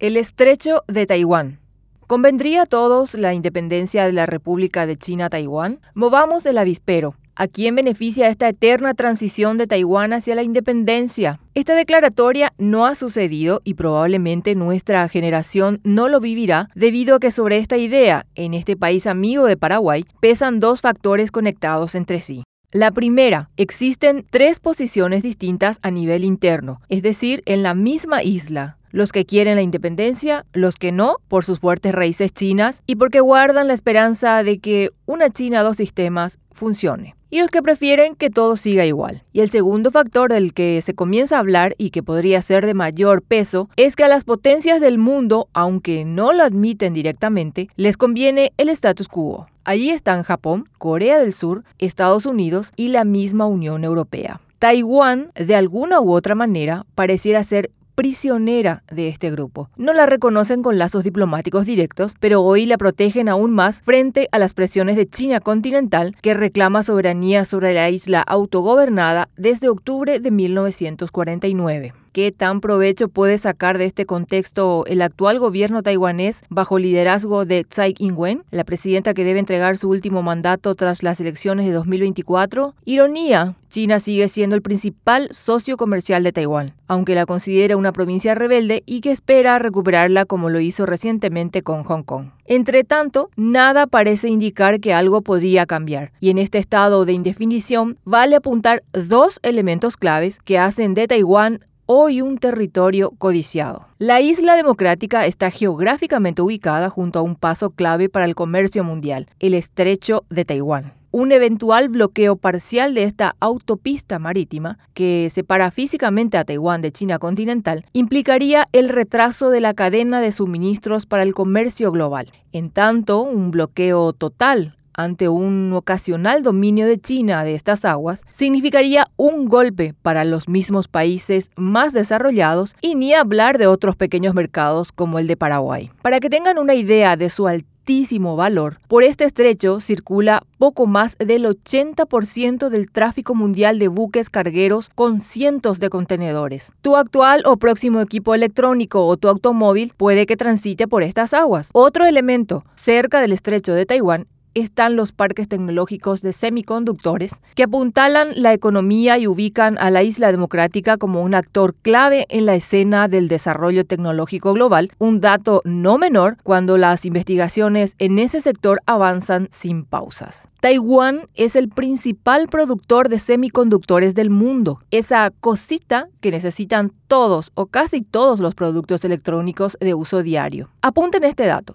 El estrecho de Taiwán. ¿Convendría a todos la independencia de la República de China-Taiwán? Movamos el avispero. ¿A quién beneficia esta eterna transición de Taiwán hacia la independencia? Esta declaratoria no ha sucedido y probablemente nuestra generación no lo vivirá debido a que sobre esta idea, en este país amigo de Paraguay, pesan dos factores conectados entre sí. La primera, existen tres posiciones distintas a nivel interno, es decir, en la misma isla los que quieren la independencia, los que no, por sus fuertes raíces chinas y porque guardan la esperanza de que una China dos sistemas funcione. Y los que prefieren que todo siga igual. Y el segundo factor del que se comienza a hablar y que podría ser de mayor peso es que a las potencias del mundo, aunque no lo admiten directamente, les conviene el status quo. Allí están Japón, Corea del Sur, Estados Unidos y la misma Unión Europea. Taiwán, de alguna u otra manera, pareciera ser prisionera de este grupo. No la reconocen con lazos diplomáticos directos, pero hoy la protegen aún más frente a las presiones de China continental, que reclama soberanía sobre la isla autogobernada desde octubre de 1949 qué tan provecho puede sacar de este contexto el actual gobierno taiwanés bajo liderazgo de Tsai Ing-wen, la presidenta que debe entregar su último mandato tras las elecciones de 2024? Ironía, China sigue siendo el principal socio comercial de Taiwán, aunque la considera una provincia rebelde y que espera recuperarla como lo hizo recientemente con Hong Kong. Entre tanto, nada parece indicar que algo podría cambiar, y en este estado de indefinición vale apuntar dos elementos claves que hacen de Taiwán hoy un territorio codiciado. La isla democrática está geográficamente ubicada junto a un paso clave para el comercio mundial, el estrecho de Taiwán. Un eventual bloqueo parcial de esta autopista marítima, que separa físicamente a Taiwán de China continental, implicaría el retraso de la cadena de suministros para el comercio global. En tanto, un bloqueo total ante un ocasional dominio de China de estas aguas significaría un golpe para los mismos países más desarrollados y ni hablar de otros pequeños mercados como el de Paraguay. Para que tengan una idea de su altísimo valor, por este estrecho circula poco más del 80% del tráfico mundial de buques cargueros con cientos de contenedores. Tu actual o próximo equipo electrónico o tu automóvil puede que transite por estas aguas. Otro elemento, cerca del estrecho de Taiwán, están los parques tecnológicos de semiconductores que apuntalan la economía y ubican a la isla democrática como un actor clave en la escena del desarrollo tecnológico global, un dato no menor cuando las investigaciones en ese sector avanzan sin pausas. Taiwán es el principal productor de semiconductores del mundo, esa cosita que necesitan todos o casi todos los productos electrónicos de uso diario. Apunten este dato.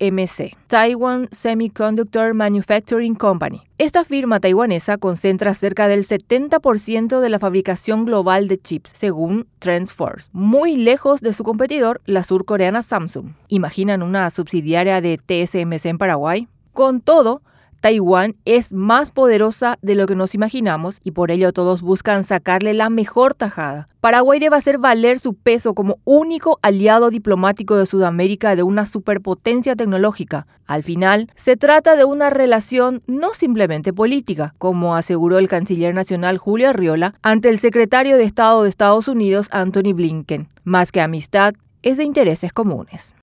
MC, Taiwan Semiconductor Manufacturing Company. Esta firma taiwanesa concentra cerca del 70% de la fabricación global de chips, según TrendForce, muy lejos de su competidor, la surcoreana Samsung. ¿Imaginan una subsidiaria de TSMC en Paraguay? Con todo, Taiwán es más poderosa de lo que nos imaginamos y por ello todos buscan sacarle la mejor tajada. Paraguay debe hacer valer su peso como único aliado diplomático de Sudamérica de una superpotencia tecnológica. Al final, se trata de una relación no simplemente política, como aseguró el canciller nacional Julio Arriola ante el secretario de Estado de Estados Unidos Anthony Blinken. Más que amistad, es de intereses comunes.